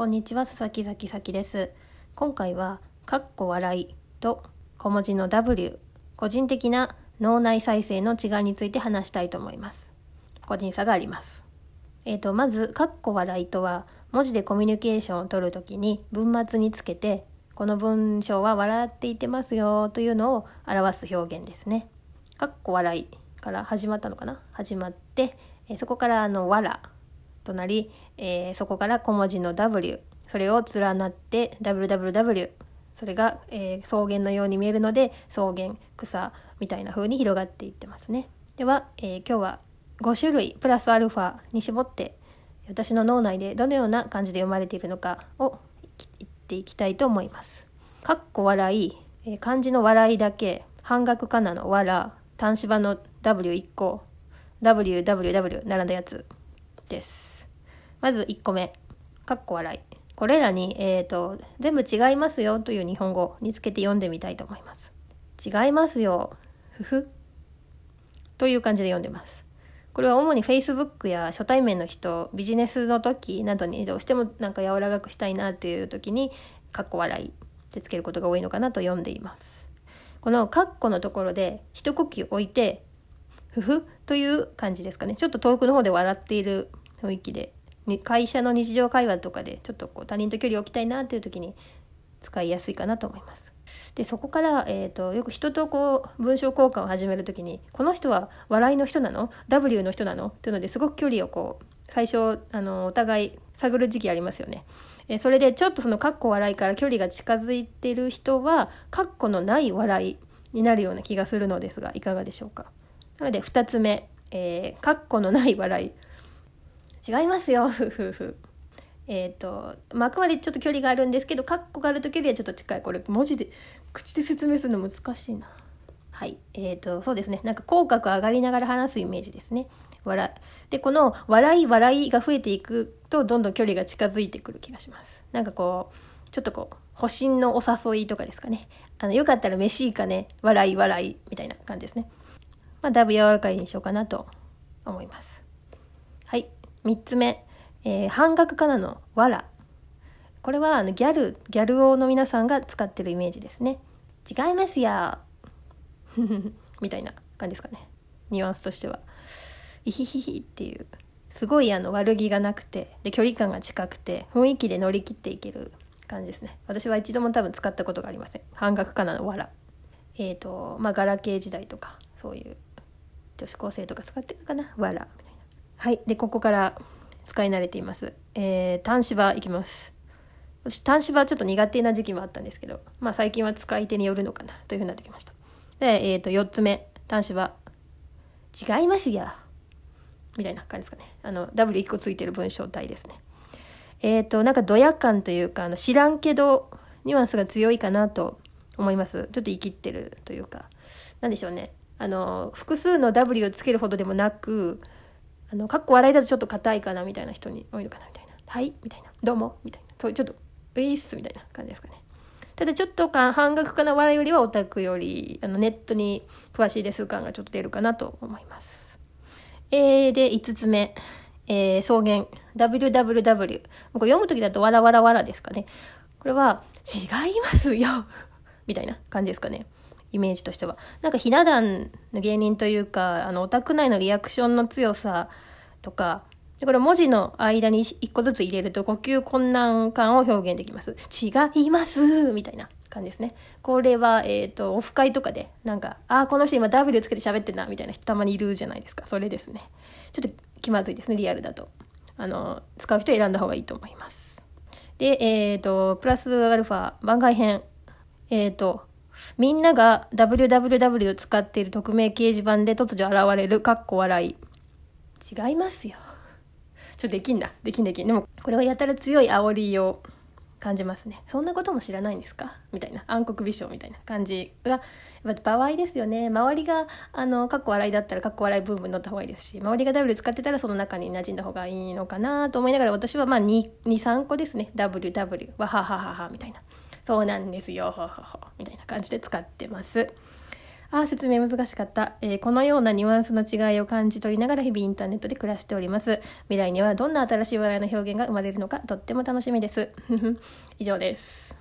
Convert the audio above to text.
こんにちは佐々木咲咲です。今回はかっこ笑いと小文字の W 個人的な脳内再生の違いについて話したいと思います。個人差があります。えーと、まずかっこ笑いとは文字でコミュニケーションを取るときに文末につけてこの文章は笑っていてますよというのを表す表現ですね。かっこ笑いから始まったのかな？始まって、えそこからあの「わら」となり、えー、そこから小文字の W それを連なって WWW それが、えー、草原のように見えるので草原草みたいな風に広がっていってますね。では、えー、今日は5種類プラスアルファに絞って私の脳内でどのような感じで生まれているのかを言っていきたいと思います。かっこ笑い、えー、漢字の笑いだけ半額かなの笑端子版の W1 個 WWW 並んだやつ。です。まず1個目。かっこ笑い。これらに、えーと、全部違いますよという日本語につけて読んでみたいと思います。違いますよ。ふふ。という感じで読んでます。これは主に Facebook や初対面の人ビジネスの時などにどうしてもなんか柔らかくしたいなっていう時にかっこ笑いでつけることが多いのかなと読んでいます。このカッコのところで一呼吸置いてふふという感じですかね。ちょっと遠くの方で笑っている雰囲気で会社の日常会話とかでちょっとこう他人と距離を置きたいなっていう時に使いやすいかなと思います。でそこから、えーと、よく人とこう文章交換を始める時にこの人は笑いの人なの ?W の人なの？っていうのですごく距離をこう最初あのお互い探る時期ありますよね。えそれでちょっとそのカッコ笑いから距離が近づいてる人はカッコのない笑いになるような気がするのですがいかがでしょうか？なので2つ目、えー、カッコのない笑い違いますよ。ふふふえっ、と、まあ、くまでちょっと距離があるんですけどカッコがある時よりはちょっと近い。これ文字で口で説明するの難しいな。はい。えーと、そうですね。なんか口角上がりながら話すイメージですね。笑でこの笑い笑いが増えていくとどんどん距離が近づいてくる気がします。なんかこうちょっとこう保身のお誘いとかですかね。あのよかったら飯いいかね。笑い笑いみたいな感じですね。まあだいぶ柔らかい印象かなと思います。はい。3つ目、えー、半額からのわらこれはあのギャルギャル王の皆さんが使ってるイメージですね。違いますや みたいな感じですかね。ニュアンスとしては。イヒヒヒっていう。すごいあの悪気がなくて。で距離感が近くて雰囲気で乗り切っていける感じですね。私は一度も多分使ったことがありません。半額かなのわらえっ、ー、とまあガラケー時代とかそういう女子高生とか使ってるかな？わらみたいなはい。でここから使い慣れています。えー、端子場いきます。私端子場ちょっと苦手な時期もあったんですけどまあ最近は使い手によるのかなというふうになってきました。でえっ、ー、と4つ目。端子場。違いますやみたいな感じですかね。あの W1 個ついてる文章体ですね。えっ、ー、となんかドヤ感というかあの知らんけどニュアンスが強いかなと思います。ちょっと言い切ってるというか。何でしょうね。あの複数の W をつけるほどでもなくあの、かっこ笑いだとちょっと硬いかなみたいな人に多いのかなみたいな。はいみたいな。どうもみたいな。そういうちょっと、ウィースみたいな感じですかね。ただちょっとか半額かな笑いよりはオタクよりあのネットに詳しいです感がちょっと出るかなと思います。えー、で、5つ目。えー、草原。www。これ読む時だとわらわらわらですかね。これは、違いますよ みたいな感じですかね。イメージとしては。なんかひな壇の芸人というか、あの、オタク内のリアクションの強さとか、これ文字の間に一個ずつ入れると呼吸困難感を表現できます。違いますみたいな感じですね。これは、えっ、ー、と、オフ会とかで、なんか、ああ、この人今 W つけて喋ってんな、みたいな人たまにいるじゃないですか。それですね。ちょっと気まずいですね、リアルだと。あの、使う人選んだ方がいいと思います。で、えっ、ー、と、プラスアルファ番外編。えっ、ー、と、みんなが www を使っている匿名掲示板で突如現れる、かっこ笑い。違いますよ。ちょっとできんな。できんできん。でも、これはやたら強い煽りを感じますね。そんなことも知らないんですか？みたいな。暗黒美少みたいな感じが、やっぱ場合ですよね。周りが、あの、かっこ笑いだったら、かっこ笑いブームに乗った方がいいですし、周りが W 使ってたら、その中に馴染んだ方がいいのかなと思いながら、私はまあ2、2、3個ですね。WW、わはははは、みたいな。そうなんですよ、ほほほ、みたいな感じで使ってます。あ説明難しかった、えー、このようなニュアンスの違いを感じ取りながら日々インターネットで暮らしております。未来にはどんな新しい笑いの表現が生まれるのかとっても楽しみです。以上です。